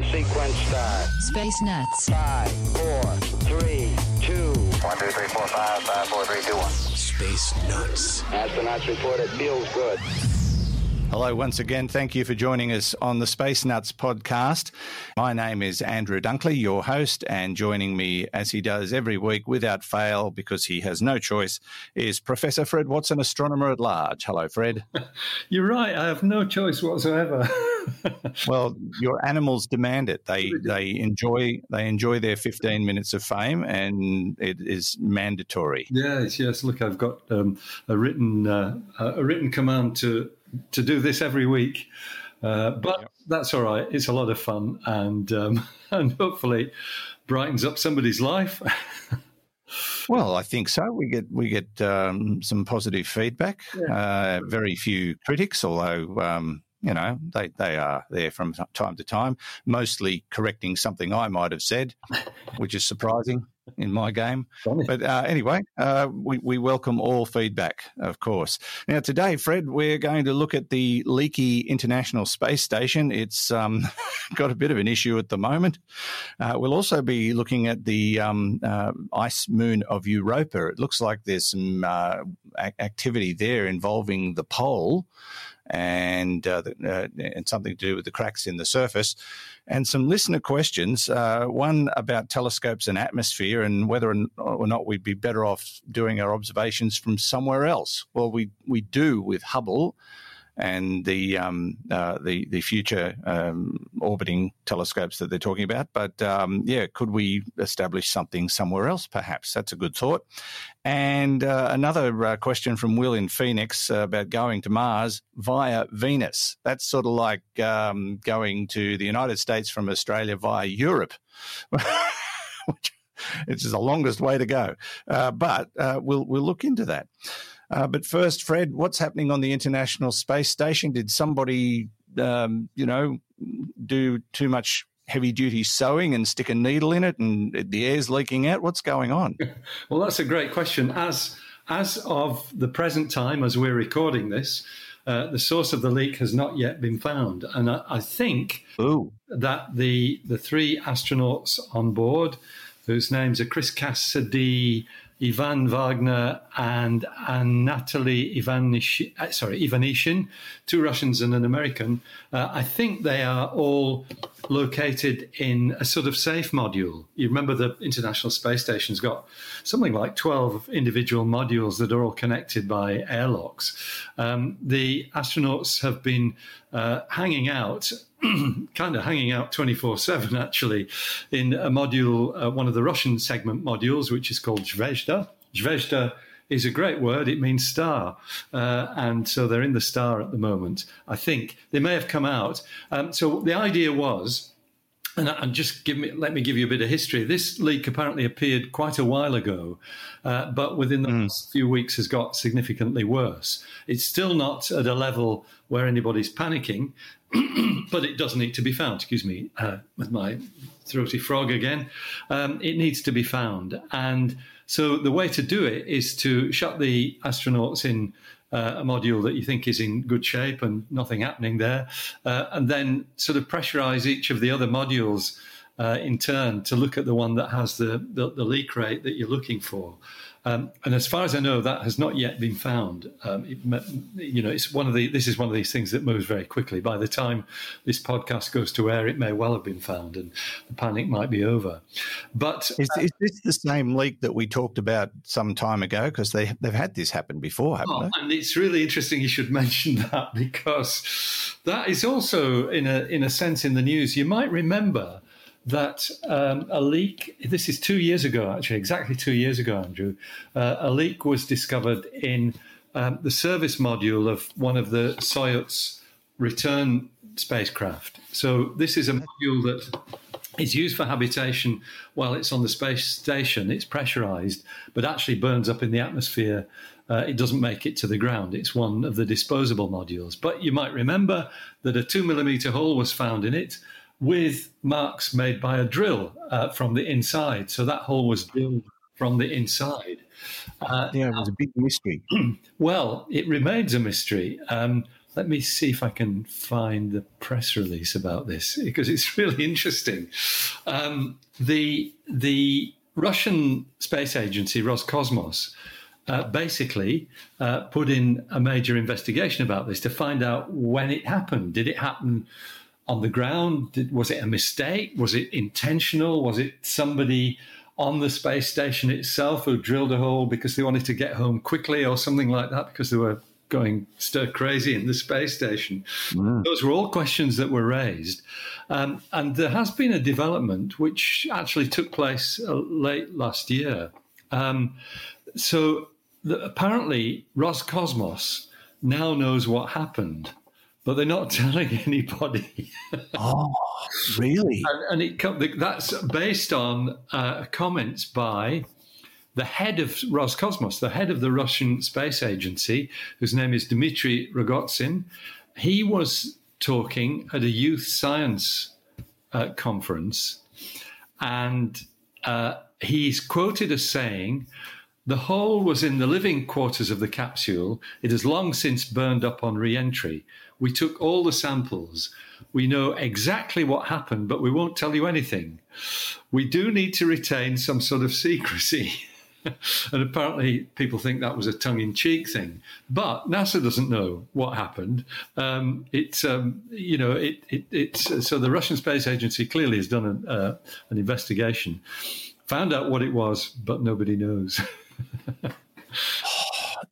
Ignition sequence start. Space Nuts. 5, 4, 3, 2. 1, 2, 3, 4, 5, 5, 4, 3, 2, 1. Space Nuts. Astronauts report it feels good. Hello, once again. Thank you for joining us on the Space Nuts podcast. My name is Andrew Dunkley, your host, and joining me, as he does every week without fail, because he has no choice, is Professor Fred Watson, astronomer at large. Hello, Fred. You're right. I have no choice whatsoever. well, your animals demand it. They they enjoy they enjoy their 15 minutes of fame, and it is mandatory. yes, yes. Look, I've got um, a written uh, a written command to to do this every week. Uh, but yep. that's all right. It's a lot of fun, and um, and hopefully brightens up somebody's life. well, I think so. We get we get um, some positive feedback. Yeah. Uh, very few critics, although um, you know they they are there from time to time, mostly correcting something I might have said, which is surprising in my game. But uh, anyway, uh, we, we welcome all feedback, of course. Now, today, Fred, we're going to look at the leaky International Space Station. It's um, got a bit of an issue at the moment. Uh, we'll also be looking at the um, uh, ice moon of Europa. It looks like there's some uh, activity there involving the pole and uh, uh, and something to do with the cracks in the surface, and some listener questions. Uh, one about telescopes and atmosphere, and whether or not we'd be better off doing our observations from somewhere else. Well, we we do with Hubble and the um, uh, the the future um, orbiting telescopes that they're talking about. But um, yeah, could we establish something somewhere else? Perhaps that's a good thought. And uh, another uh, question from Will in Phoenix about going to Mars via Venus. That's sort of like um, going to the United States from Australia via Europe. Which is the longest way to go, uh, but uh, we'll we'll look into that. Uh, but first, Fred, what's happening on the International Space Station? Did somebody, um, you know, do too much heavy duty sewing and stick a needle in it and the air's leaking out? What's going on? well, that's a great question. As as of the present time, as we're recording this, uh, the source of the leak has not yet been found, and I, I think Ooh. that the the three astronauts on board, whose names are Chris Cassidy, Ivan Vagner and Anatoly Ivanish, uh, sorry, Ivanishin, two Russians and an American. Uh, I think they are all located in a sort of safe module. You remember the International Space Station's got something like 12 individual modules that are all connected by airlocks. Um, the astronauts have been uh, hanging out kind of hanging out 24 7 actually in a module, uh, one of the Russian segment modules, which is called Zvezda. Zvezda is a great word. It means star. Uh, and so they're in the star at the moment, I think. They may have come out. Um, so the idea was and, and, just give me, let me give you a bit of history. This leak apparently appeared quite a while ago, uh, but within the mm. last few weeks has got significantly worse. It's still not at a level where anybody's panicking, but it does need to be found. Excuse me, uh, with my throaty frog again. Um, it needs to be found, and so the way to do it is to shut the astronauts in uh, a module that you think is in good shape and nothing happening there, uh, and then sort of pressurize each of the other modules uh, in turn to look at the one that has the, the, the leak rate that you're looking for. Um, and as far as I know, that has not yet been found. Um, it, you know, it's one of the. This is one of these things that moves very quickly. By the time this podcast goes to air, it may well have been found, and the panic might be over. But is, is this the same leak that we talked about some time ago? Because they they've had this happen before, haven't oh, they? And it's really interesting you should mention that because that is also in a in a sense in the news. You might remember that um, a leak, this is two years ago, actually, exactly two years ago, Andrew, uh, a leak was discovered in um, the service module of one of the Soyuz return spacecraft. So this is a module that is used for habitation while it's on the space station. It's pressurized, but actually burns up in the atmosphere. Uh, it doesn't make it to the ground. It's one of the disposable modules. But you might remember that a two millimeter hole was found in it with marks made by a drill uh, from the inside. So that hole was drilled from the inside. Uh, yeah, it was a big mystery. well, it remains a mystery. Um, let me see if I can find the press release about this because it's really interesting. Um, the the Russian space agency Roscosmos uh, basically uh, put in a major investigation about this to find out when it happened. Did it happen on the ground? Did, was it a mistake? Was it intentional? Was it somebody on the space station itself who drilled a hole because they wanted to get home quickly or something like that because they were going stir crazy in the space station. Mm. Those were all questions that were raised. Um, and there has been a development which actually took place uh, late last year. Um, so the, apparently, Roscosmos now knows what happened. But they're not telling anybody. oh, really? And, and it, that's based on uh, comments by the head of Roscosmos, the head of the Russian space agency, whose name is Dmitry Rogozin, he was talking at a youth science uh, conference, and uh, he's quoted as saying, the hole was in the living quarters of the capsule. It has long since burned up on re entry. We took all the samples. We know exactly what happened, but we won't tell you anything. We do need to retain some sort of secrecy. and apparently people think that was a tongue-in-cheek thing. But NASA doesn't know what happened. Um, it's um, you know it, it, it's so the Russian Space Agency clearly has done an, uh, an investigation, found out what it was, but nobody knows.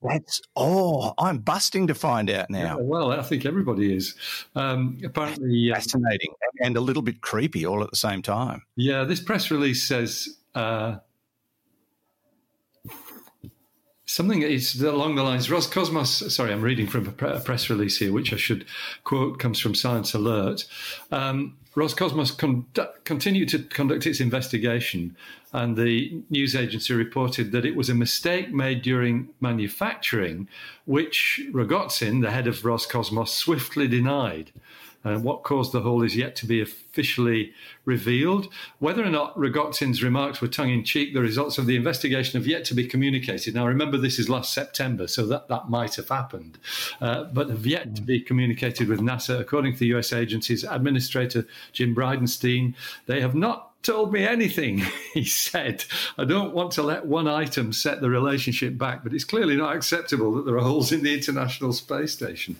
That's oh, I'm busting to find out now. Yeah, well, I think everybody is. Um, apparently, uh, fascinating and a little bit creepy all at the same time. Yeah, this press release says uh, something is along the lines Roscosmos. Sorry, I'm reading from a press release here, which I should quote comes from Science Alert. Um, Roscosmos con- continued to conduct its investigation, and the news agency reported that it was a mistake made during manufacturing, which Rogozin, the head of Roscosmos, swiftly denied. And what caused the hole is yet to be officially revealed. Whether or not Rogozin's remarks were tongue in cheek, the results of the investigation have yet to be communicated. Now, remember, this is last September, so that, that might have happened, uh, but have yet to be communicated with NASA. According to the US agency's administrator, Jim Bridenstine, they have not told me anything, he said. I don't want to let one item set the relationship back, but it's clearly not acceptable that there are holes in the International Space Station.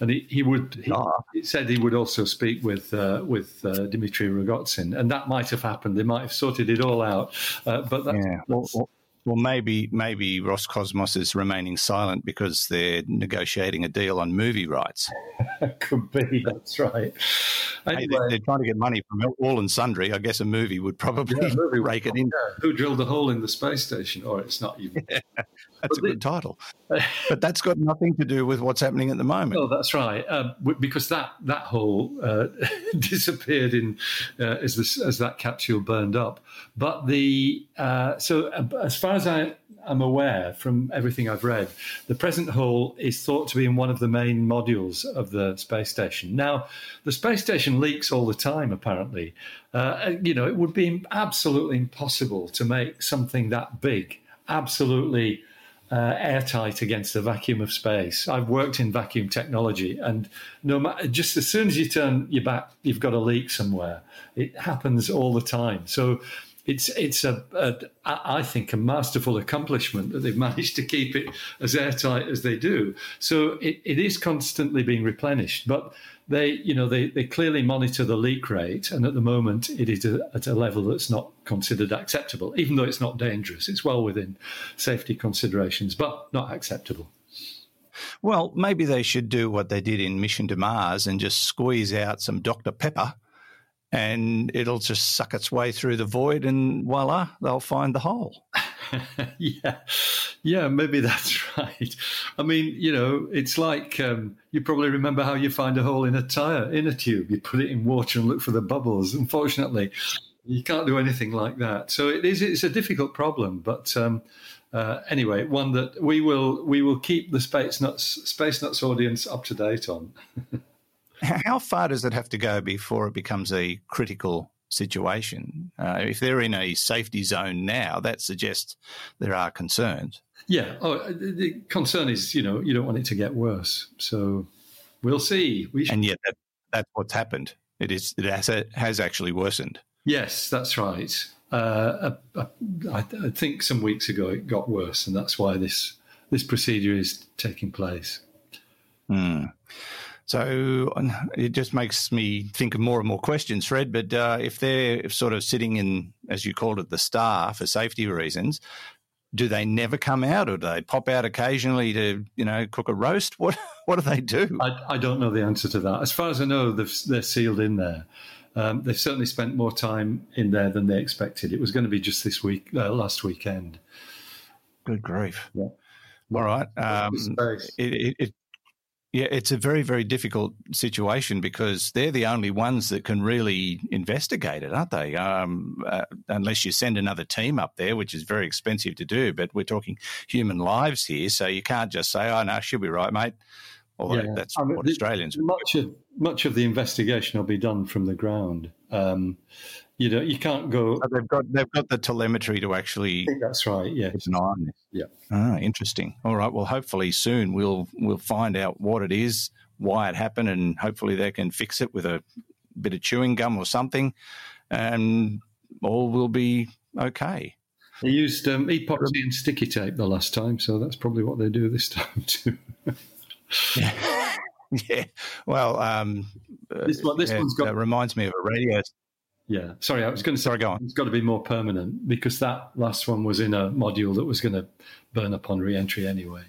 And he, he would, he, ah. he, said he would also speak with uh, with uh, Dmitry Rogozin, and that might have happened. They might have sorted it all out. Uh, but that's, yeah. well, well, well, maybe maybe Roscosmos is remaining silent because they're negotiating a deal on movie rights. Could be. That's right. Anyway, hey, they're, trying to get money from all and sundry. I guess a movie would probably yeah, movie rake it in. Yeah. Who drilled a hole in the space station? Or it's not even. Yeah, that's but a good title. but that's got nothing to do with what's happening at the moment. Oh, that's right. Uh, because that that hole uh, disappeared in uh, as this, as that capsule burned up. But the uh, so uh, as far as I am aware from everything I've read, the present hole is thought to be in one of the main modules of the space station. Now, the space station leaks all the time, apparently. Uh, you know, it would be absolutely impossible to make something that big, absolutely. Uh, airtight against the vacuum of space. I've worked in vacuum technology, and no matter just as soon as you turn your back, you've got a leak somewhere. It happens all the time. So it's it's a, a I think a masterful accomplishment that they've managed to keep it as airtight as they do. So it, it is constantly being replenished, but they you know they, they clearly monitor the leak rate, and at the moment it is a, at a level that's not considered acceptable, even though it's not dangerous. It's well within safety considerations, but not acceptable. Well, maybe they should do what they did in Mission to Mars and just squeeze out some Dr. Pepper and it'll just suck its way through the void, and voila, they'll find the hole. yeah, yeah, maybe that's right. I mean, you know, it's like um, you probably remember how you find a hole in a tire in a tube. You put it in water and look for the bubbles. Unfortunately, you can't do anything like that. So it is. It's a difficult problem, but. Um, uh, anyway, one that we will we will keep the Space Nuts Space Nuts audience up to date on. How far does it have to go before it becomes a critical situation. Uh, if they're in a safety zone now, that suggests there are concerns. Yeah. Oh, the concern is, you know, you don't want it to get worse. So we'll see. We should... And yet, that, that's what's happened. It is. It has, it has actually worsened. Yes, that's right. Uh, uh, I, I think some weeks ago it got worse, and that's why this this procedure is taking place. Hmm. So it just makes me think of more and more questions, Fred. But uh, if they're sort of sitting in, as you called it, the star for safety reasons, do they never come out, or do they pop out occasionally to, you know, cook a roast? What What do they do? I, I don't know the answer to that. As far as I know, they're sealed in there. Um, they've certainly spent more time in there than they expected. It was going to be just this week, uh, last weekend. Good grief! Yeah. All right. Um, it, it, yeah, it's a very, very difficult situation because they're the only ones that can really investigate it, aren't they? Um, uh, unless you send another team up there, which is very expensive to do. But we're talking human lives here, so you can't just say, "Oh no, she'll be right, mate." Although yeah. that's I mean, what Australians. Much of much of the investigation will be done from the ground. Um, you know, you can't go. So they've got they've got the telemetry to actually. that's right. Yeah, keep an eye on this. Yeah. Ah, interesting. All right. Well, hopefully soon we'll we'll find out what it is, why it happened, and hopefully they can fix it with a bit of chewing gum or something, and all will be okay. They used um, epoxy and sticky tape the last time, so that's probably what they do this time too. yeah. yeah. Well, um, this one, this yeah, one's got. reminds me of a radio yeah, sorry, I was going to say, Sorry, go on. it's got to be more permanent because that last one was in a module that was going to burn upon re-entry anyway.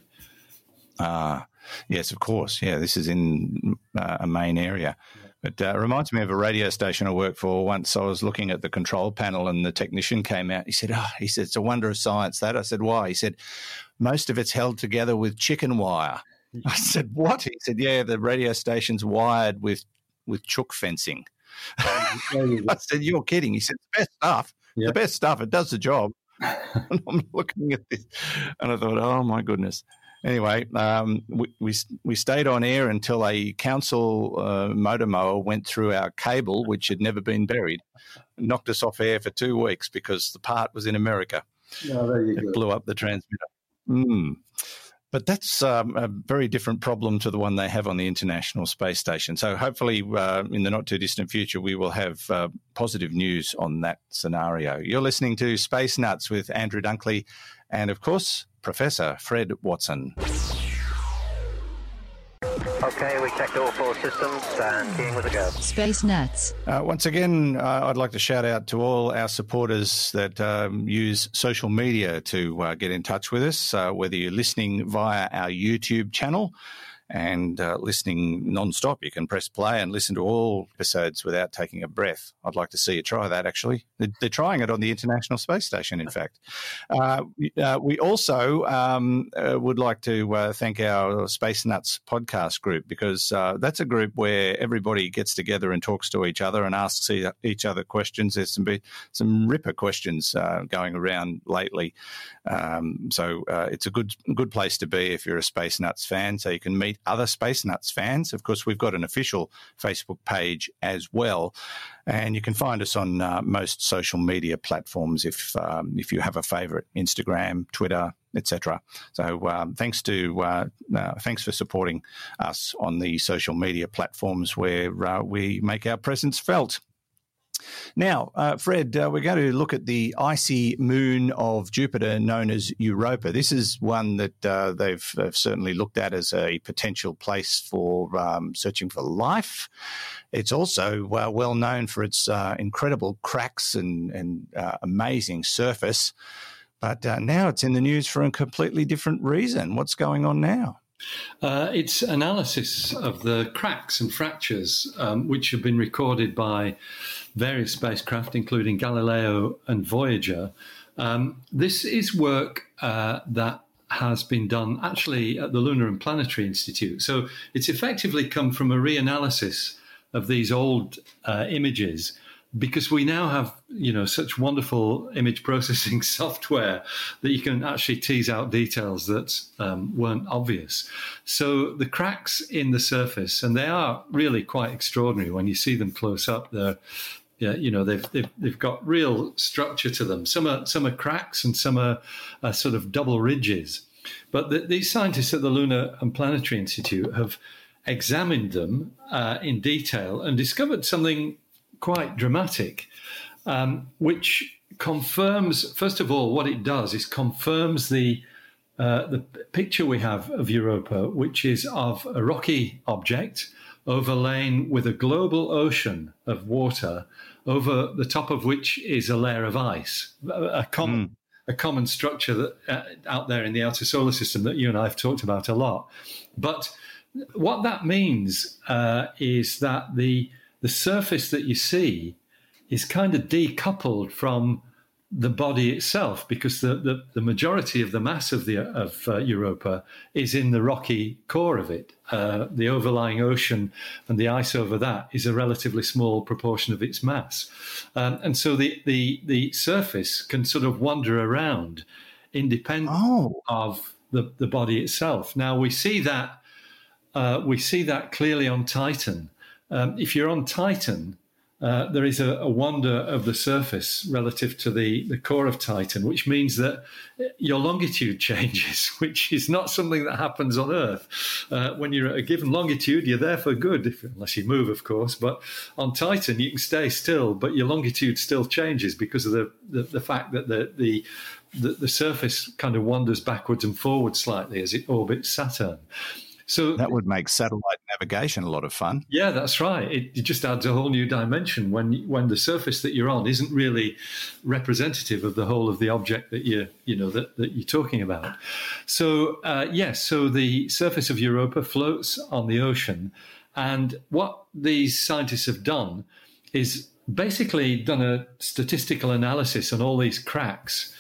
Ah, yes, of course. Yeah, this is in uh, a main area. But uh, it reminds me of a radio station I worked for. Once I was looking at the control panel and the technician came out. He said, "Oh, he said it's a wonder of science." That I said, "Why?" He said, "Most of it's held together with chicken wire." I said, "What?" He said, "Yeah, the radio station's wired with with chook fencing." I said, "You're kidding." He said, "The best stuff. Yep. The best stuff. It does the job." and I'm looking at this, and I thought, "Oh my goodness." Anyway, um, we, we, we stayed on air until a council uh, motor mower went through our cable, which had never been buried, knocked us off air for two weeks because the part was in America. Oh, there you it go. blew up the transmitter. Mm. But that's um, a very different problem to the one they have on the International Space Station. So hopefully, uh, in the not too distant future, we will have uh, positive news on that scenario. You're listening to Space Nuts with Andrew Dunkley and, of course, Professor Fred Watson. Okay, we checked all four systems and keying with a go. Space Nuts. Uh, once again, uh, I'd like to shout out to all our supporters that um, use social media to uh, get in touch with us, uh, whether you're listening via our YouTube channel and uh, listening non-stop. You can press play and listen to all episodes without taking a breath. I'd like to see you try that. Actually, they're, they're trying it on the International Space Station. In fact, uh, uh, we also um, uh, would like to uh, thank our Space Nuts podcast group because uh, that's a group where everybody gets together and talks to each other and asks each other questions. There's some some ripper questions going around lately, um, so it's a good good place to be if you're a Space Nuts fan. So you can meet other Space Nuts fans. Of course, we've got an official Facebook page as well, and you can find us on uh, most social media platforms if um, if you have a favourite, Instagram, Twitter, etc. So um, thanks to uh, uh, thanks for supporting us on the social media platforms where uh, we make our presence felt. Now, uh, Fred, uh, we're going to look at the icy moon of Jupiter known as Europa. This is one that uh, they've, certainly looked at as a potential place for um, searching for life. It's also uh, well known for its uh, incredible cracks and, and uh, amazing surface. But now it's in the news for a completely different reason. What's going on now? Uh, it's analysis of the cracks and fractures um, which have been recorded by various spacecraft, including Galileo and Voyager, Um, this is work uh, that has been done actually at the Lunar and Planetary Institute. So it's effectively come from a reanalysis of these old uh, images because we now have you know such wonderful image processing software that you can actually tease out details that um, weren't obvious so the cracks in the surface and they are really quite extraordinary when you see them close up they're yeah, you know they've, they've they've got real structure to them. Some are some are cracks and some are, are sort of double ridges. But the, these scientists at the Lunar and Planetary Institute have examined them uh, in detail and discovered something quite dramatic, um, which confirms, first of all, what it does is confirms the uh, the picture we have of Europa, which is of a rocky object overlain with a global ocean of water, over the top of which is a layer of ice, a common, mm. a common structure that uh, out there in the outer solar system that you and I have talked about a lot. But what that means uh, is that the the surface that you see is kind of decoupled from the body itself because the, the, the majority of the mass of the of uh, Europa is in the rocky core of it. Uh, the overlying ocean and the ice over that is a relatively small proportion of its mass, um, and so the, the the surface can sort of wander around independent oh. of the, the body itself. Now we see that uh, we see that clearly on Titan. Um, if you're on Titan, uh, there is a, a, wonder of the surface relative to the, the core of Titan, which means that your longitude changes, which is not something that happens on Earth. Uh, when you're at a given longitude, you're there for good, if, unless you move, of course. But on Titan, you can stay still, but your longitude still changes because of the, the, the fact that the, the the, the surface kind of wanders backwards and forwards slightly as it orbits Saturn. So that would make satellite navigation a lot of fun. Yeah, that's right. It, it, just adds a whole new dimension when when the surface that you're on isn't really representative of the whole of the object that you you know that, that you're talking about. So uh, yes, so the surface of Europa floats on the ocean, and what these scientists have done is basically done a statistical analysis on all these cracks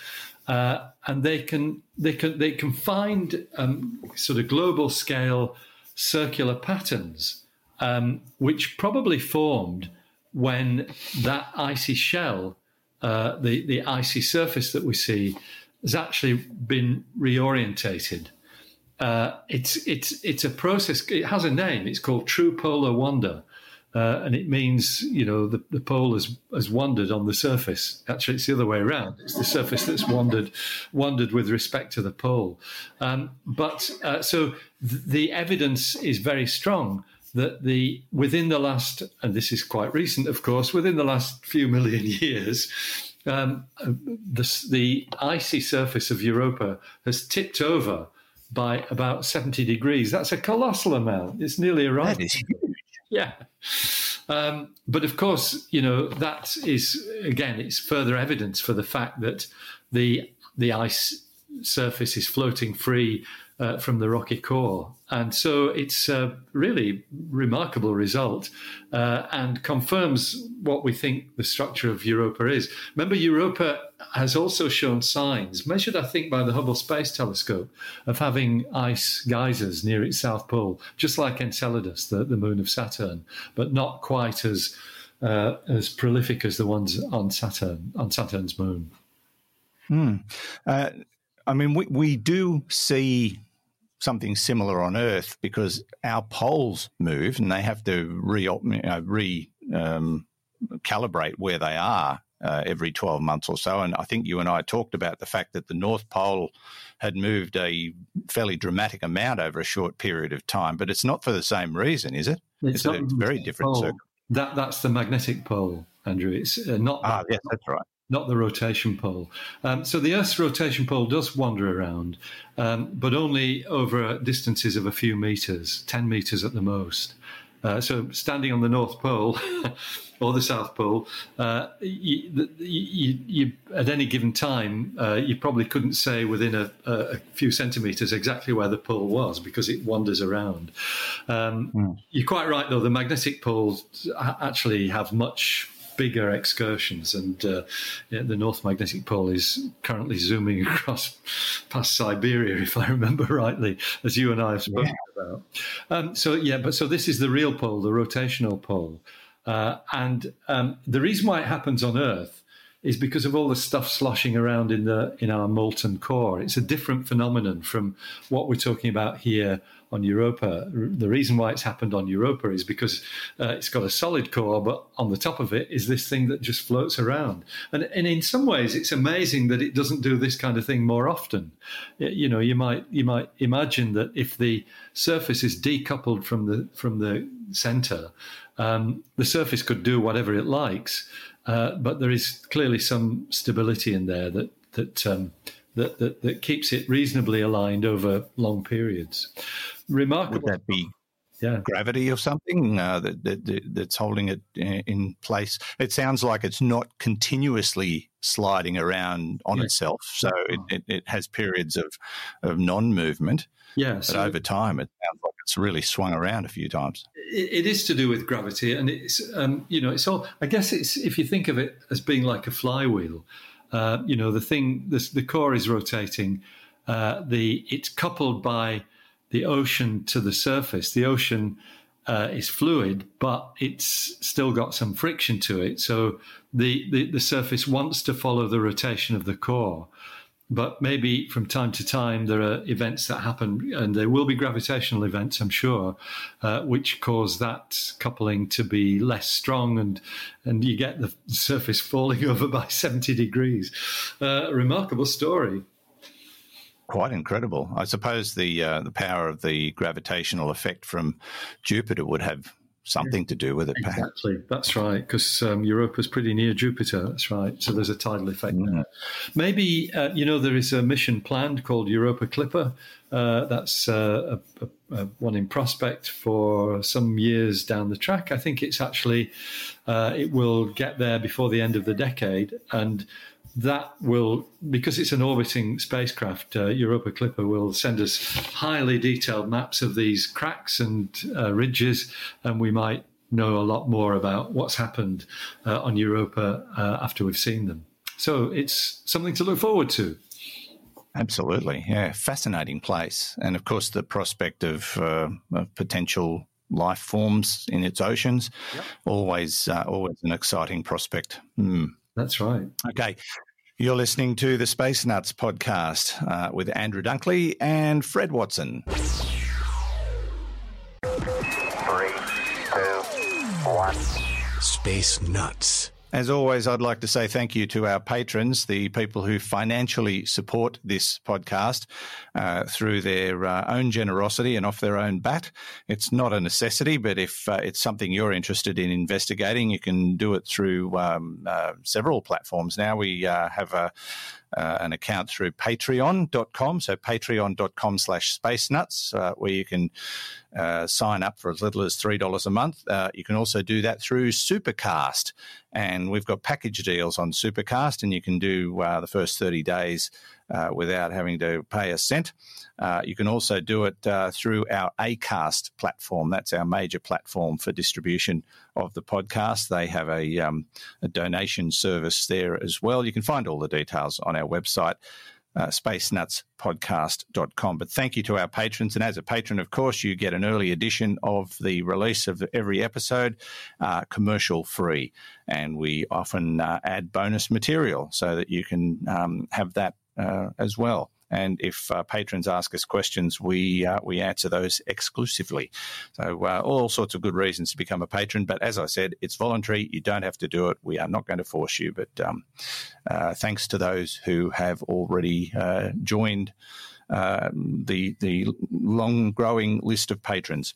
uh, and they can they can they can find um, sort of global scale circular patterns, um, which probably formed when that icy shell, uh, the the icy surface that we see, has actually been reorientated. Uh, it's it's it's a process. It has a name. It's called true polar wander. Uh, and it means you know the, the pole has has wandered on the surface. Actually, it's the other way around. It's the surface that's wandered wandered with respect to the pole. Um, but uh, so th- the evidence is very strong that the within the last and this is quite recent, of course, within the last few million years. Um, the, the icy surface of Europa has tipped over by about 70 degrees. That's a colossal amount. It's nearly a right. That is huge. Yeah. Um, but of course, you know, that is, again, it's further evidence for the fact that the, the ice surface is floating free uh, from the rocky core. And so it's a really remarkable result uh, and confirms what we think the structure of Europa is. Remember, Europa has also shown signs, measured, I think, by the Hubble Space Telescope, of having ice geysers near its south pole, just like Enceladus, the, the moon of Saturn, but not quite as uh, as prolific as the ones on Saturn on Saturn's moon. Hmm. Uh, I mean, we, we do see something similar on Earth because our poles move and they have to re, you know, re um, calibrate where they are uh, every 12 months or so. And I think you and I talked about the fact that the North Pole had moved a fairly dramatic amount over a short period of time, but it's not for the same reason, is it? It's, it's a very different circle. That, that's the magnetic pole, Andrew. It's uh, not. Ah, yes, that's right not the rotation pole. Um, so the Earth's rotation pole does wander around, um, but only over distances of a few meters, 10 meters at the most. Uh, so standing on the North Pole or the South Pole, uh, you, you, you, at any given time, uh, you probably couldn't say within a, a, few centimeters exactly where the pole was because it wanders around. Um, mm. You're quite right, though. The magnetic poles actually have much bigger excursions. And uh, yeah, the North Magnetic Pole is currently zooming across past Siberia, if I remember rightly, as you and I have spoken yeah. about. Um, so yeah, but so this is the real pole, the rotational pole, uh, and um, the reason why it happens on Earth is because of all the stuff sloshing around in the in our molten core. It's a different phenomenon from what we're talking about here on Europa. The reason why it's happened on Europa is because uh, it's got a solid core, but on the top of it is this thing that just floats around. And, and in some ways, it's amazing that it doesn't do this kind of thing more often. You know, you might you might imagine that if the surface is decoupled from the from the center, um, the surface could do whatever it likes. Uh, but there is clearly some stability in there that that, um, that, that that keeps it reasonably aligned over long periods. Remarkable. Would that be yeah. gravity or something uh, that, that, that's holding it in place. It sounds like it's not continuously sliding around on yeah. itself, so it, it, it, has periods of, of non movement. Yeah, but over time, it sounds like it's really swung around a few times. it, it is to do with gravity, and it's um, you know it's all. I guess it's if you think of it as being like a flywheel. Uh, you know, the thing, the, the core is rotating. Uh, the it's coupled by the ocean to the surface. The ocean uh, is fluid, but it's still got some friction to it. So the, the, the surface wants to follow the rotation of the core. But maybe from time to time there are events that happen, and there will be gravitational events, I'm sure, uh, which cause that coupling to be less strong, and and you get the surface falling over by 70 degrees. Uh, remarkable story quite incredible. I suppose the uh, the power of the gravitational effect from Jupiter would have something to do with it. Exactly, perhaps. that's right. Because um, Europa is pretty near Jupiter. That's right. So there's a tidal effect mm. there. Maybe uh, you know there is a mission planned called Europa Clipper. Uh, that's uh, a, a, a one in prospect for some years down the track. I think it's actually uh, it will get there before the end of the decade and that will, because it's an orbiting spacecraft, uh, Europa Clipper will send us highly detailed maps of these cracks and uh, ridges, and we might know a lot more about what's happened uh, on Europa uh, after we've seen them. So it's something to look forward to. Absolutely, yeah, fascinating place, and of course the prospect of, uh, of potential life forms in its oceans, yep. always uh, always an exciting prospect. Mm. That's right. Okay. You're listening to the Space Nuts podcast uh, with Andrew Dunkley and Fred Watson. Three, two, one. Space Nuts. As always, I'd like to say thank you to our patrons, the people who financially support this podcast uh, through their uh, own generosity and off their own bat. It's not a necessity, but if uh, it's something you're interested in investigating, you can do it through um, uh, several platforms. Now we uh, have a uh, an account through patreon.com. So patreon.com slash space nuts, uh, where you can uh, sign up for as little as $3 a month. Uh, you can also do that through Supercast. And we've got package deals on Supercast, and you can do uh, the first 30 days uh, without having to pay a cent. Uh, you can also do it uh, through our ACAST platform. That's our major platform for distribution of the podcast. They have a, um, a donation service there as well. You can find all the details on our website. Uh, spacenutspodcast.com. But thank you to our patrons. And as a patron, of course, you get an early edition of the release of every episode, uh, commercial free. And we often uh, add bonus material so that you can um, have that as well. And if uh, patrons ask us questions, we uh, we answer those exclusively. So uh, all sorts of good reasons to become a patron. But as I said, it's voluntary. You don't have to do it. We are not going to force you. But um, uh, thanks to those who have already uh, joined the the long growing list of patrons.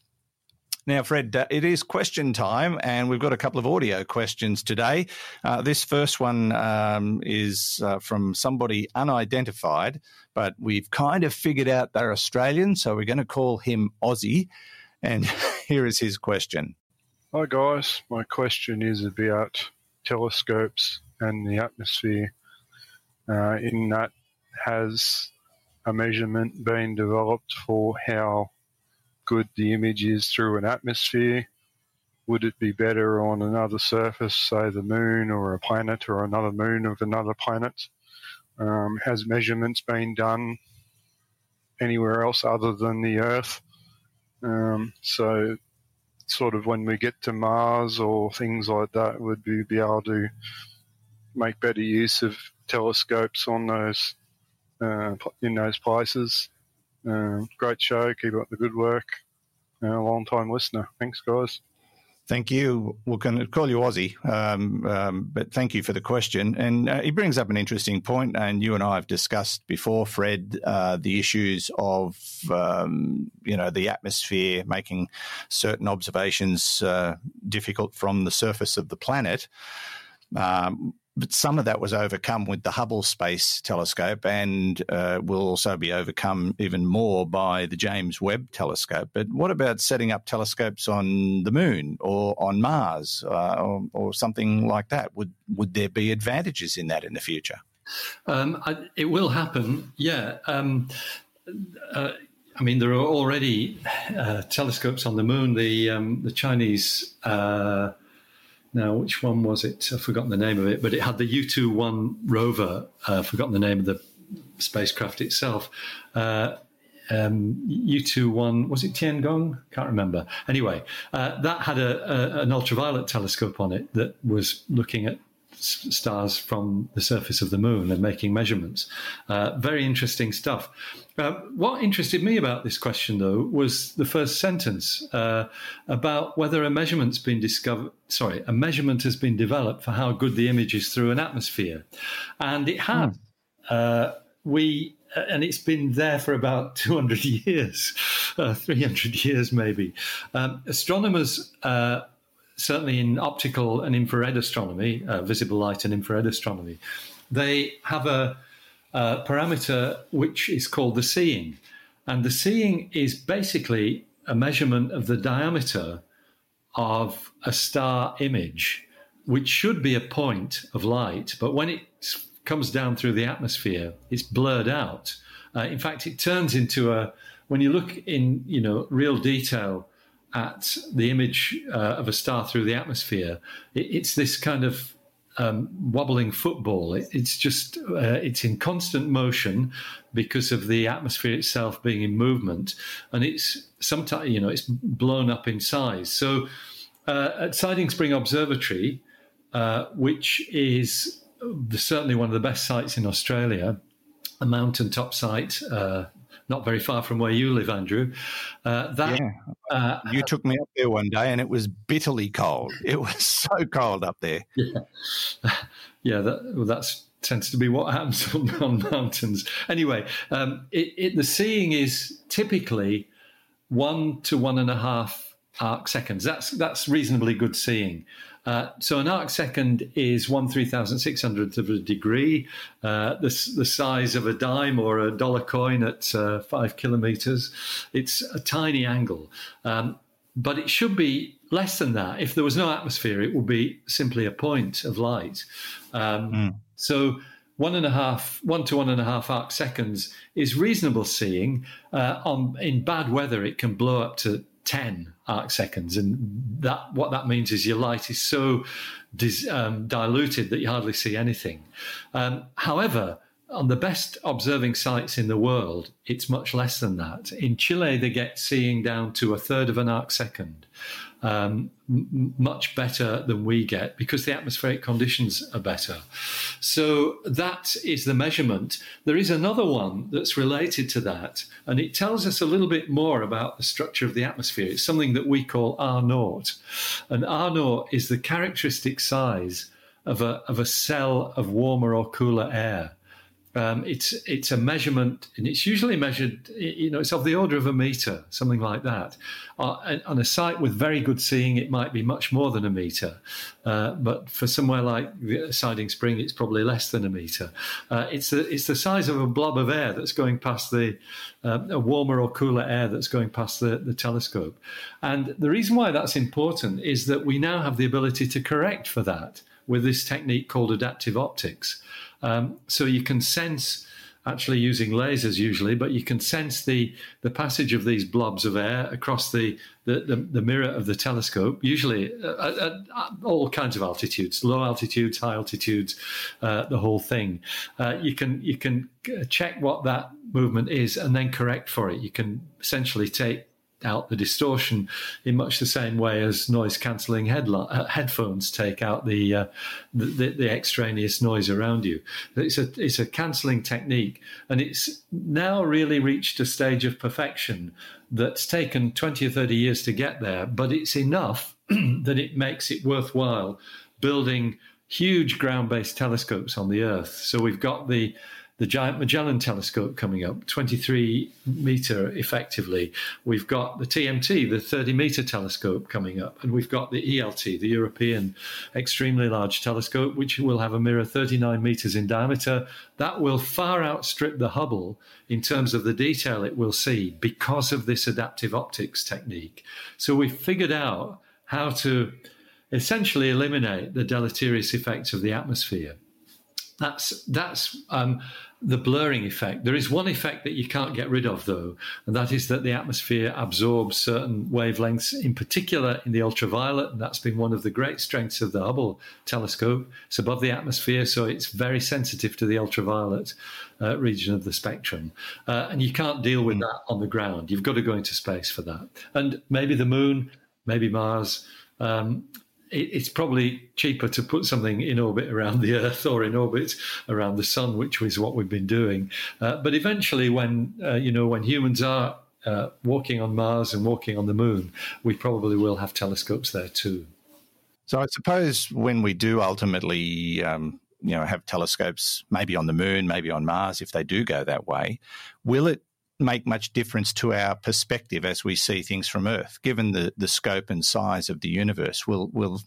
Now, Fred, uh, it is question time, and we've got a couple of audio questions today. Uh, this first one um, is uh, from somebody unidentified, but we've kind of figured out they're Australian, so we're going to call him Aussie. And here is his question. Hi, guys. My question is about telescopes and the atmosphere. Uh, in that, has a measurement been developed for how good the image is through an atmosphere. would it be better on another surface, say the moon or a planet or another moon of another planet? Um, has measurements been done anywhere else other than the Earth? Um, so, sort of when we get to Mars or things like that, would we be able to make better use of telescopes on those uh, in those places? Uh, great show. Keep up the good work. Uh, long time listener. Thanks, guys. Thank you. Going call you Aussie, um, um, but thank you for the question. And uh, he brings up an interesting point, and you and I have discussed before, Fred, uh, the issues of um, you know the atmosphere making certain observations uh, difficult from the surface of the planet. Um, but some of that was overcome with the Hubble Space Telescope and uh, will also be overcome even more by the James Webb Telescope. But what about setting up telescopes on the Moon or on Mars uh, or, or, something like that? Would would there be advantages in that in the future? Um, I, it will happen, yeah. Um, uh, I mean, there are already uh, telescopes on the Moon. The um, the Chinese uh, now, which one was it? I've forgotten the name of it, but it had the Yutu 1 rover. Uh, forgotten the name of the spacecraft itself. Uh, um, Yutu 1, was it Tiangong? Can't remember. Anyway, uh, that had a, a, an ultraviolet telescope on it that was looking at stars from the surface of the moon and making measurements. Uh, very interesting stuff. Uh, what interested me about this question, though, was the first sentence uh, about whether a measurement's been discovered. Sorry, a measurement has been developed for how good the image is through an atmosphere, and it has. Mm. we uh, and it's been there for about 200 years, uh, 300 years maybe. Um, astronomers uh, certainly in optical and infrared astronomy, uh, visible light and infrared astronomy, they have a, a, parameter which is called the seeing. And the seeing is basically a measurement of the diameter of a star image, which should be a point of light. But when it comes down through the atmosphere, it's blurred out. Uh, in fact, it turns into a, when you look in, you know, real detail, at the image uh, of a star through the atmosphere, it, it's this kind of um, wobbling football. It, it's just uh, it's in constant motion because of the atmosphere itself being in movement, and it's sometimes you know it's blown up in size. So uh, at Siding Spring Observatory, uh, which is certainly one of the best sites in Australia, a mountaintop site uh, not very far from where you live, Andrew. Uh, that yeah. uh, you took me up there one day, and it was bitterly cold. It was so cold up there. Yeah, yeah. That well, that's tends to be what happens on, on mountains. Anyway, um, it, it, the seeing is typically one to one and a half arc seconds. That's that's reasonably good seeing. Uh, so an arc second is one three thousand six hundredth of a degree, uh, the, the size of a dime or a dollar coin at uh, five kilometers. It's a tiny angle, um, but it should be less than that. If there was no atmosphere, it would be simply a point of light. Um, mm. So one and a half, one to one and a half arc seconds is reasonable seeing. Uh, on in bad weather, it can blow up to 10 arc seconds. And that what that means is your light is so dis, um, diluted that you hardly see anything. Um, however, on the best observing sites in the world, it's much less than that. In Chile, they get seeing down to a third of an arc second um, m- much better than we get because the atmospheric conditions are better. So that is the measurement. There is another one that's related to that, and it tells us a little bit more about the structure of the atmosphere. It's something that we call R naught, and R naught is the characteristic size of a, of a cell of warmer or cooler air. Um, it's it's a measurement, and it's usually measured. You know, it's of the order of a meter, something like that. Uh, on a site with very good seeing, it might be much more than a meter, uh, but for somewhere like Siding Spring, it's probably less than a meter. Uh, it's the it's the size of a blob of air that's going past the uh, a warmer or cooler air that's going past the, the telescope. And the reason why that's important is that we now have the ability to correct for that with this technique called adaptive optics. Um, so you can sense actually using lasers usually, but you can sense the, the passage of these blobs of air across the, the, the, the mirror of the telescope, usually at, at, at, all kinds of altitudes, low altitudes, high altitudes, uh, the whole thing. Uh, you can you can check what that movement is and then correct for it. You can essentially take out the distortion in much the same way as noise cancelling uh, headphones take out the, uh, the, the extraneous noise around you. It's a it's a cancelling technique, and it's now really reached a stage of perfection that's taken twenty or thirty years to get there, but it's enough that it makes it worthwhile building huge ground based telescopes on the Earth. So we've got the the Giant Magellan Telescope coming up, 23 meter effectively. We've got the TMT, the 30 meter telescope coming up, and we've got the ELT, the European Extremely Large Telescope, which will have a mirror 39 meters in diameter. That will far outstrip the Hubble in terms of the detail it will see because of this adaptive optics technique. So we've figured out how to essentially eliminate the deleterious effects of the atmosphere. That's that's um, the blurring effect. There is one effect that you can't get rid of, though, and that is that the atmosphere absorbs certain wavelengths, in particular in the ultraviolet. And that's been one of the great strengths of the Hubble telescope. It's above the atmosphere, so it's very sensitive to the ultraviolet uh, region of the spectrum. Uh, and you can't deal with that on the ground. You've got to go into space for that. And maybe the moon, maybe Mars. Um, it's probably cheaper to put something in orbit around the Earth or in orbit around the Sun, which is what we've been doing. Uh, but eventually, when uh, you know when humans are uh, walking on Mars and walking on the Moon, we probably will have telescopes there too. So I suppose when we do ultimately, um, you know, have telescopes, maybe on the Moon, maybe on Mars, if they do go that way, will it make much difference to our perspective as we see things from Earth, given the, the scope and size of the universe? Will will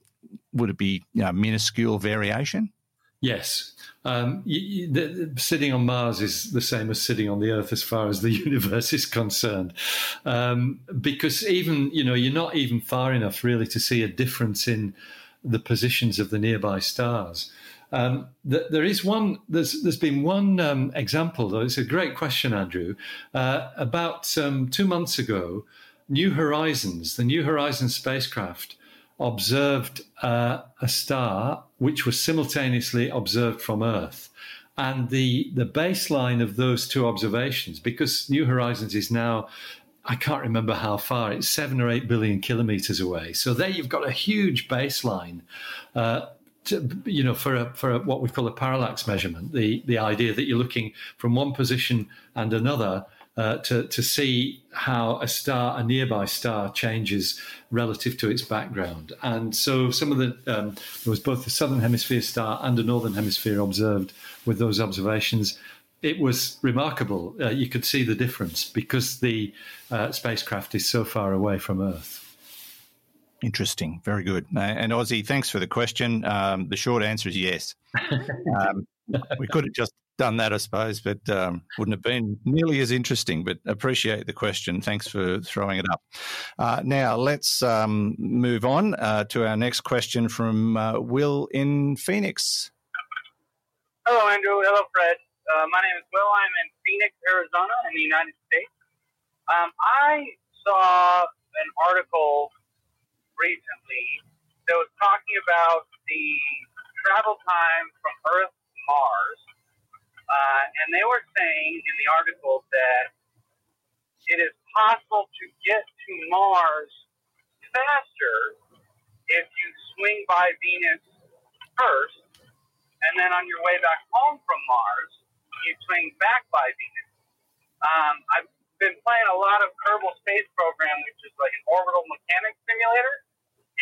would it be you know, minuscule variation? Yes. Um, you, you, the, sitting on Mars is the same as sitting on the Earth as far as the universe is concerned. Um, because even, you know, you're not even far enough really to see a difference in the positions of the nearby stars. Um, th- there is one. There's there's been one um, example though. It's a great question, Andrew. Uh, about um, two months ago, New Horizons, the New Horizons spacecraft, observed uh, a star which was simultaneously observed from Earth. And the the baseline of those two observations, because New Horizons is now I can't remember how far. It's seven or eight billion kilometers away. So there you've got a huge baseline uh, to, you know, for a, for a, what we call a parallax measurement, the the idea that you're looking from one position and another uh, to to see how a star, a nearby star, changes relative to its background. And so, some of the um, there was both the southern hemisphere star and a northern hemisphere observed with those observations. It was remarkable. Uh, you could see the difference because the uh, spacecraft is so far away from Earth. Interesting. Very good. And Ozzy, thanks for the question. Um, the short answer is yes. um, we could have just done that, I suppose, but um, wouldn't have been nearly as interesting. But appreciate the question. Thanks for throwing it up. Uh, now, let's um, move on uh, to our next question from uh, Will in Phoenix. Hello, Andrew. Hello, Fred. Uh, my name is Will. I'm in Phoenix, Arizona, in the United States. Um, I saw an article recently that was talking about the travel time from Earth to Mars. Uh, and they were saying in the article that it is possible to get to Mars faster if you swing by Venus first, and then on your way back home from Mars, you swing back by Venus. Um, I've been playing a lot of Kerbal Space Program, which is like an orbital mechanics simulator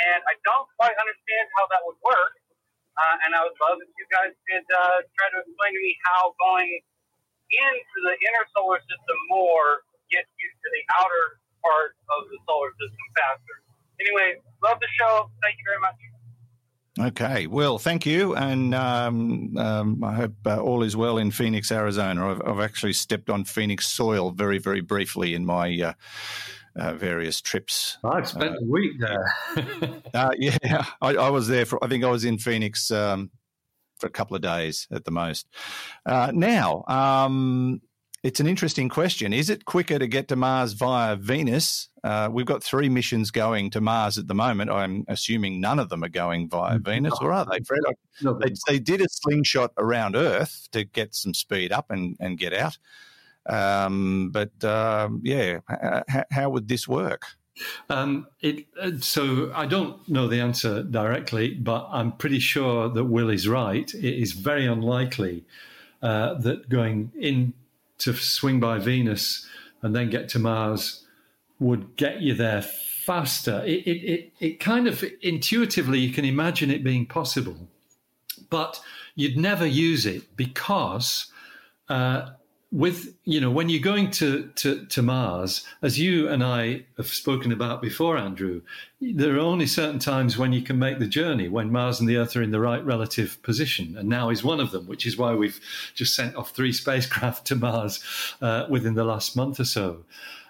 and I don't quite understand how that would work. Uh, and I would love if you guys could uh, try to explain to me how going into the inner solar system more gets you to the outer part of the solar system faster. Anyway, love the show. Thank you very much. Okay, well, thank you, and um, um, I hope uh, all is well in Phoenix, Arizona. I've, I've, actually stepped on Phoenix soil very, very briefly in my uh, various trips. I've spent uh, a week there. uh, yeah, I, I, was there for. I think I was in Phoenix um, for a couple of days at the most. Uh, now, um, it's an interesting question. Is it quicker to get to Mars via Venus? Uh, we've got three missions going to Mars at the moment. I'm assuming none of them are going via Venus, or are they, Fred? They, they did a slingshot around Earth to get some speed up and, and get out. Um, but um, yeah, h- how would this work? Um, it, so I don't know the answer directly, but I'm pretty sure that Will is right. It is very unlikely uh, that going in to swing by Venus and then get to Mars would get you there faster. It, it, it, it kind of intuitively you can imagine it being possible, but you'd never use it because uh, with you know when you're going to, to to Mars, as you and I have spoken about before, Andrew, there are only certain times when you can make the journey when Mars and the Earth are in the right relative position, and now is one of them, which is why we've just sent off three spacecraft to Mars uh, within the last month or so.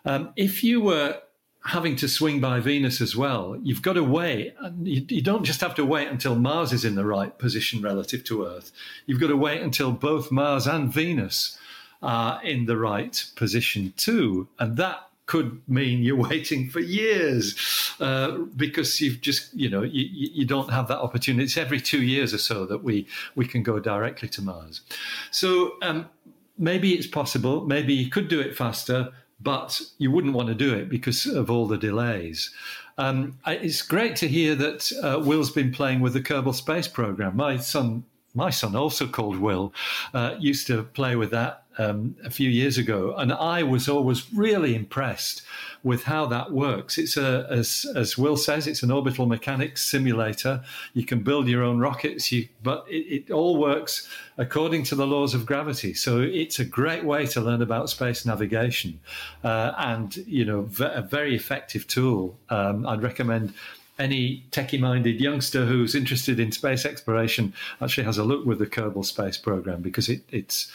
Um, if you were having to swing by Venus as well, you've got to wait. You, you, don't just have to wait until Mars is in the right position relative to Earth. You've got to wait until both Mars and Venus are in the right position too. And that could mean you're waiting for years uh, because you've just, you know, you, you don't have that opportunity. It's every two years or so that we, we can go directly to Mars. So um, maybe it's possible. Maybe you could do it faster but you wouldn't want to do it because of all the delays. Um, it's great to hear that uh, Will's been playing with the Kerbal Space Program. My son, my son, also called Will, uh, used to play with that um, a few years ago, and I was always really impressed with how that works. It's a, as, as Will says, it's an orbital mechanics simulator. You can build your own rockets, you, but it, it all works according to the laws of gravity. So it's a great way to learn about space navigation, uh, and you know, v- a very effective tool. Um, I'd recommend any techie minded youngster who's interested in space exploration actually has a look with the Kerbal Space Program because it, it's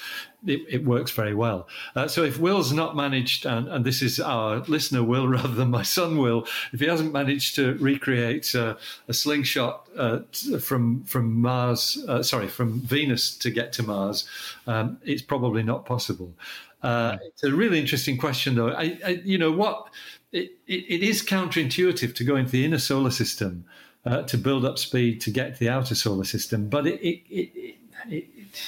it, it works very well. Uh, so if Will's not managed, and, and, this is our listener Will rather than my son Will, if he hasn't managed to recreate uh, a slingshot uh, from from Mars, uh, sorry, from Venus to get to Mars, um, it's probably not possible. Uh, it's a really interesting question, though. I, I, you know what? It, it, is counterintuitive to go into the inner solar system uh, to build up speed to get to the outer solar system, but it, it, it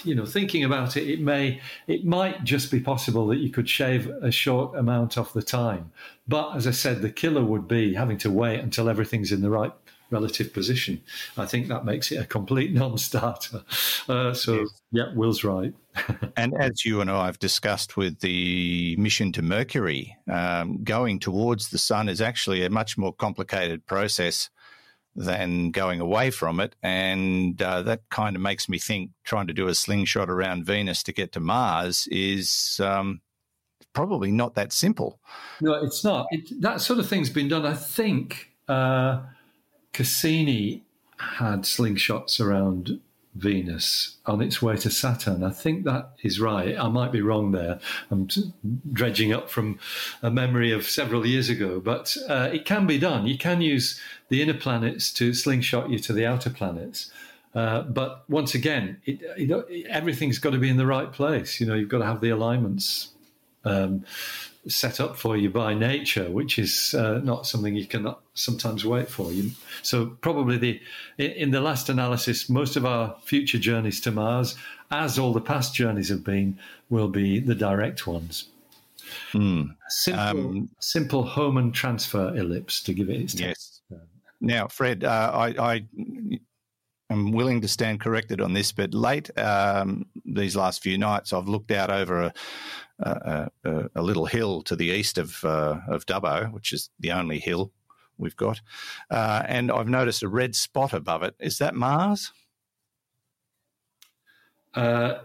you know, thinking about it, it may, it might just be possible that you could shave a short amount off the time. But as I said, the killer would be having to wait until everything's in the right relative position. I think that makes it a complete non-starter. Uh, so, yeah, Will's right. and as you and I have discussed with the mission to Mercury, um, going towards the sun is actually a much more complicated process than going away from it. And uh, that kind of makes me think trying to do a slingshot around Venus to get to Mars is um, probably not that simple. No, it's not. It, that sort of thing's been done. I think uh, Cassini had slingshots around Venus on its way to Saturn. I think that is right. I might be wrong there. I'm dredging up from a memory of several years ago, but uh, it can be done. You can use the inner planets to slingshot you to the outer planets. Uh, but once again, it, it, everything's got to be in the right place. You know, you've got to have the alignments um, set up for you by nature, which is uh, not something you can sometimes wait for. You, so probably the in the last analysis, most of our future journeys to Mars, as all the past journeys have been, will be the direct ones. Hmm. Simple, um, simple Hohmann transfer ellipse to give it its yes. Now, Fred, uh, I, I am willing to stand corrected on this, but late um, these last few nights, I've looked out over a, a, a, a little hill to the east of uh, of Dubbo, which is the only hill we've got, uh, and I've noticed a red spot above it. Is that Mars? Uh,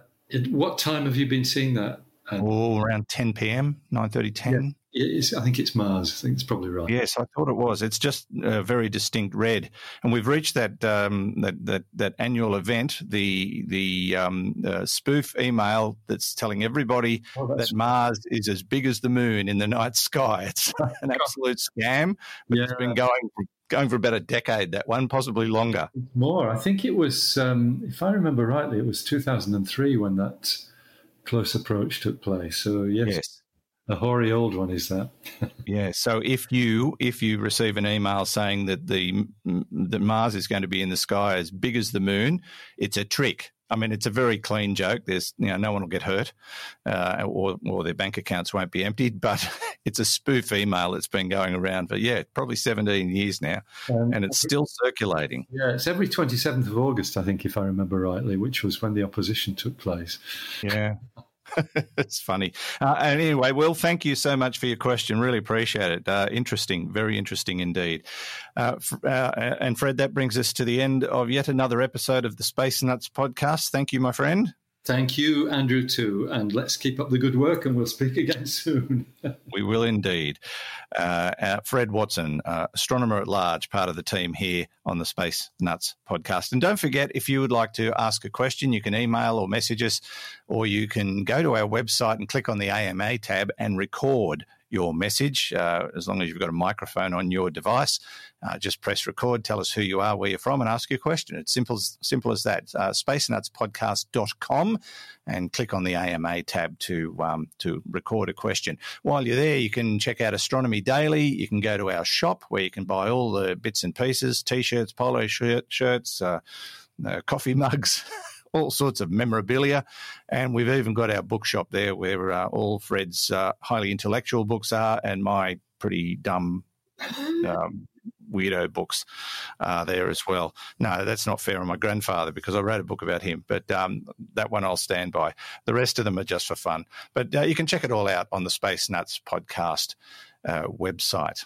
what time have you been seeing that? oh, around 10 p.m., 9.30, 10. It's, I think it's Mars. I think it's probably right. Yes, I thought it was. It's just a very distinct red, and we've reached that um, that, that that annual event, the the um, uh, spoof email that's telling everybody Oh, that Mars is as big as the moon in the night sky. It's an absolute scam. But It's Yeah. been going for, going for about a decade. That one, possibly longer. More. I think it was, um, if I remember rightly, it was 2003 when that close approach took place. So yes, Yes. A hoary old one is that. Yeah. So if you if you receive an email saying that the that Mars is going to be in the sky as big as the moon, it's a trick. I mean, it's a very clean joke. There's you know no one will get hurt, uh, or or their bank accounts won't be emptied. But it's a spoof email that's been going around for yeah probably 17 years now, Um, and it's still circulating. yeah, it's every 27th of August, I think, if I remember rightly, which was when the opposition took place. Yeah. it's funny. Uh, and anyway, Will, thank you so much for your question. Really appreciate it. Uh, interesting, very interesting indeed. Uh, uh, and Fred, that brings us to the end of yet another episode of the Space Nuts podcast. Thank you, my friend. Thank you, Andrew, too. And let's keep up the good work and we'll speak again soon. We will indeed. Uh, uh, Fred Watson, uh, astronomer at large, part of the team here on the Space Nuts podcast. And don't forget, if you would like to ask a question, you can email or message us, or you can go to our website and click on the AMA tab and record your message. Uh, as long as you've got a microphone on your device, uh, just press record, tell us who you are, where you're from, and ask your question. It's simple as, simple as that. Uh, spacenutspodcast.com and click on the AMA tab to um, to record a question. While you're there, you can check out Astronomy Daily. You can go to our shop where you can buy all the bits and pieces: t-shirts, polo shirt, shirts, uh, uh, coffee mugs. All sorts of memorabilia, and we've even got our bookshop there, where uh, all Fred's uh, highly intellectual books are, and my pretty dumb um, weirdo books uh, there as well. No, that's not fair on my grandfather because I wrote a book about him, but um, that one I'll stand by. The rest of them are just for fun. But uh, you can check it all out on the Space Nuts podcast uh, website.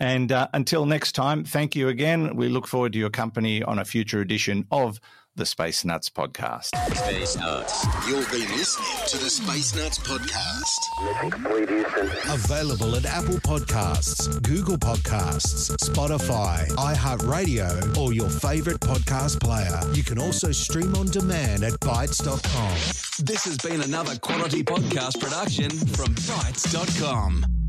And uh, until next time, thank you again. We look forward to your company on a future edition of the Space Nuts podcast. Space Nuts. You've been listening to the Space Nuts podcast. Mission complete, Houston. Available at Apple Podcasts, Google Podcasts, Spotify, iHeartRadio, or your favorite podcast player. You can also stream on demand at bitesz.com. This has been another quality podcast production from bitesz.com.